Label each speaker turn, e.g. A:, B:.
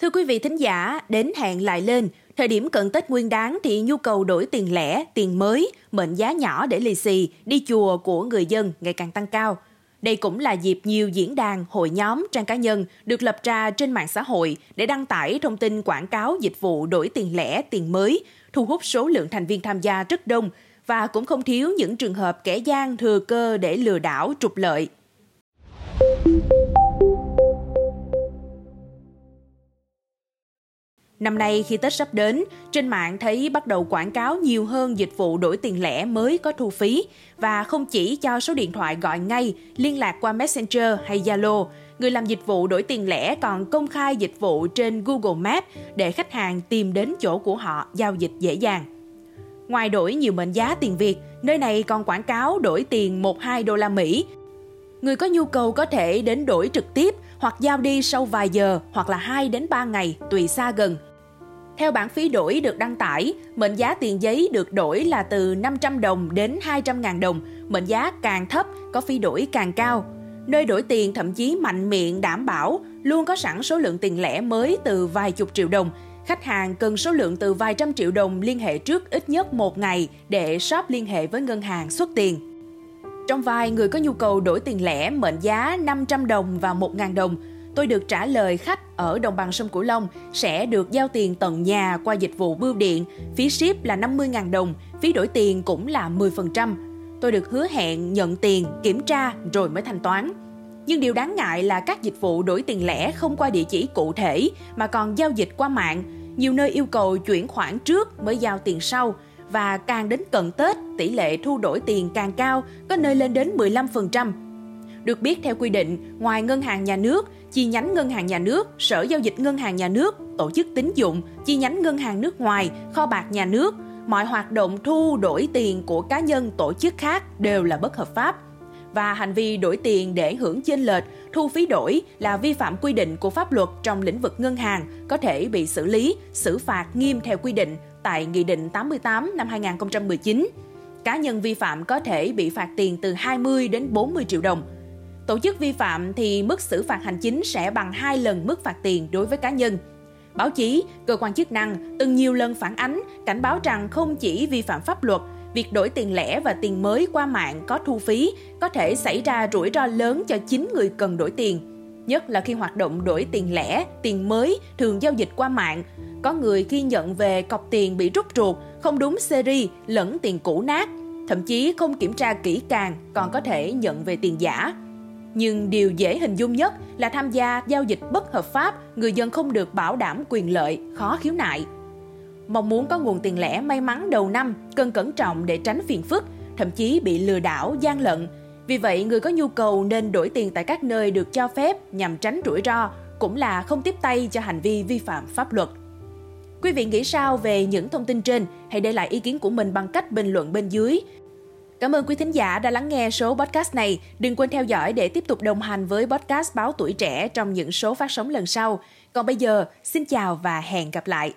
A: Thưa quý vị thính giả, đến hẹn lại lên, thời điểm cận Tết Nguyên đáng thì nhu cầu đổi tiền lẻ, tiền mới, mệnh giá nhỏ để lì xì, đi chùa của người dân ngày càng tăng cao. Đây cũng là dịp nhiều diễn đàn, hội nhóm, trang cá nhân được lập ra trên mạng xã hội để đăng tải thông tin quảng cáo dịch vụ đổi tiền lẻ, tiền mới, thu hút số lượng thành viên tham gia rất đông và cũng không thiếu những trường hợp kẻ gian thừa cơ để lừa đảo trục lợi. Năm nay khi Tết sắp đến, trên mạng thấy bắt đầu quảng cáo nhiều hơn dịch vụ đổi tiền lẻ mới có thu phí và không chỉ cho số điện thoại gọi ngay, liên lạc qua Messenger hay Zalo, người làm dịch vụ đổi tiền lẻ còn công khai dịch vụ trên Google Maps để khách hàng tìm đến chỗ của họ giao dịch dễ dàng. Ngoài đổi nhiều mệnh giá tiền Việt, nơi này còn quảng cáo đổi tiền 1-2 đô la Mỹ. Người có nhu cầu có thể đến đổi trực tiếp hoặc giao đi sau vài giờ hoặc là 2 đến 3 ngày tùy xa gần. Theo bản phí đổi được đăng tải, mệnh giá tiền giấy được đổi là từ 500 đồng đến 200.000 đồng, mệnh giá càng thấp có phí đổi càng cao. Nơi đổi tiền thậm chí mạnh miệng đảm bảo luôn có sẵn số lượng tiền lẻ mới từ vài chục triệu đồng. Khách hàng cần số lượng từ vài trăm triệu đồng liên hệ trước ít nhất một ngày để shop liên hệ với ngân hàng xuất tiền. Trong vài người có nhu cầu đổi tiền lẻ mệnh giá 500 đồng và 1.000 đồng, tôi được trả lời khách ở đồng bằng sông Cửu Long sẽ được giao tiền tận nhà qua dịch vụ bưu điện, phí ship là 50.000 đồng, phí đổi tiền cũng là 10%. Tôi được hứa hẹn nhận tiền, kiểm tra rồi mới thanh toán. Nhưng điều đáng ngại là các dịch vụ đổi tiền lẻ không qua địa chỉ cụ thể mà còn giao dịch qua mạng. Nhiều nơi yêu cầu chuyển khoản trước mới giao tiền sau, và càng đến cận Tết, tỷ lệ thu đổi tiền càng cao, có nơi lên đến 15%. Được biết theo quy định, ngoài ngân hàng nhà nước, chi nhánh ngân hàng nhà nước, sở giao dịch ngân hàng nhà nước, tổ chức tín dụng, chi nhánh ngân hàng nước ngoài, kho bạc nhà nước, mọi hoạt động thu đổi tiền của cá nhân tổ chức khác đều là bất hợp pháp và hành vi đổi tiền để hưởng chênh lệch, thu phí đổi là vi phạm quy định của pháp luật trong lĩnh vực ngân hàng, có thể bị xử lý, xử phạt nghiêm theo quy định tại Nghị định 88 năm 2019. Cá nhân vi phạm có thể bị phạt tiền từ 20 đến 40 triệu đồng. Tổ chức vi phạm thì mức xử phạt hành chính sẽ bằng 2 lần mức phạt tiền đối với cá nhân. Báo chí, cơ quan chức năng từng nhiều lần phản ánh, cảnh báo rằng không chỉ vi phạm pháp luật, việc đổi tiền lẻ và tiền mới qua mạng có thu phí có thể xảy ra rủi ro lớn cho chính người cần đổi tiền nhất là khi hoạt động đổi tiền lẻ, tiền mới thường giao dịch qua mạng. Có người khi nhận về cọc tiền bị rút ruột, không đúng series lẫn tiền cũ nát, thậm chí không kiểm tra kỹ càng còn có thể nhận về tiền giả. Nhưng điều dễ hình dung nhất là tham gia giao dịch bất hợp pháp, người dân không được bảo đảm quyền lợi, khó khiếu nại. Mong muốn có nguồn tiền lẻ may mắn đầu năm, cần cẩn trọng để tránh phiền phức, thậm chí bị lừa đảo, gian lận, vì vậy, người có nhu cầu nên đổi tiền tại các nơi được cho phép nhằm tránh rủi ro, cũng là không tiếp tay cho hành vi vi phạm pháp luật. Quý vị nghĩ sao về những thông tin trên? Hãy để lại ý kiến của mình bằng cách bình luận bên dưới. Cảm ơn quý thính giả đã lắng nghe số podcast này. Đừng quên theo dõi để tiếp tục đồng hành với podcast Báo Tuổi Trẻ trong những số phát sóng lần sau. Còn bây giờ, xin chào và hẹn gặp lại.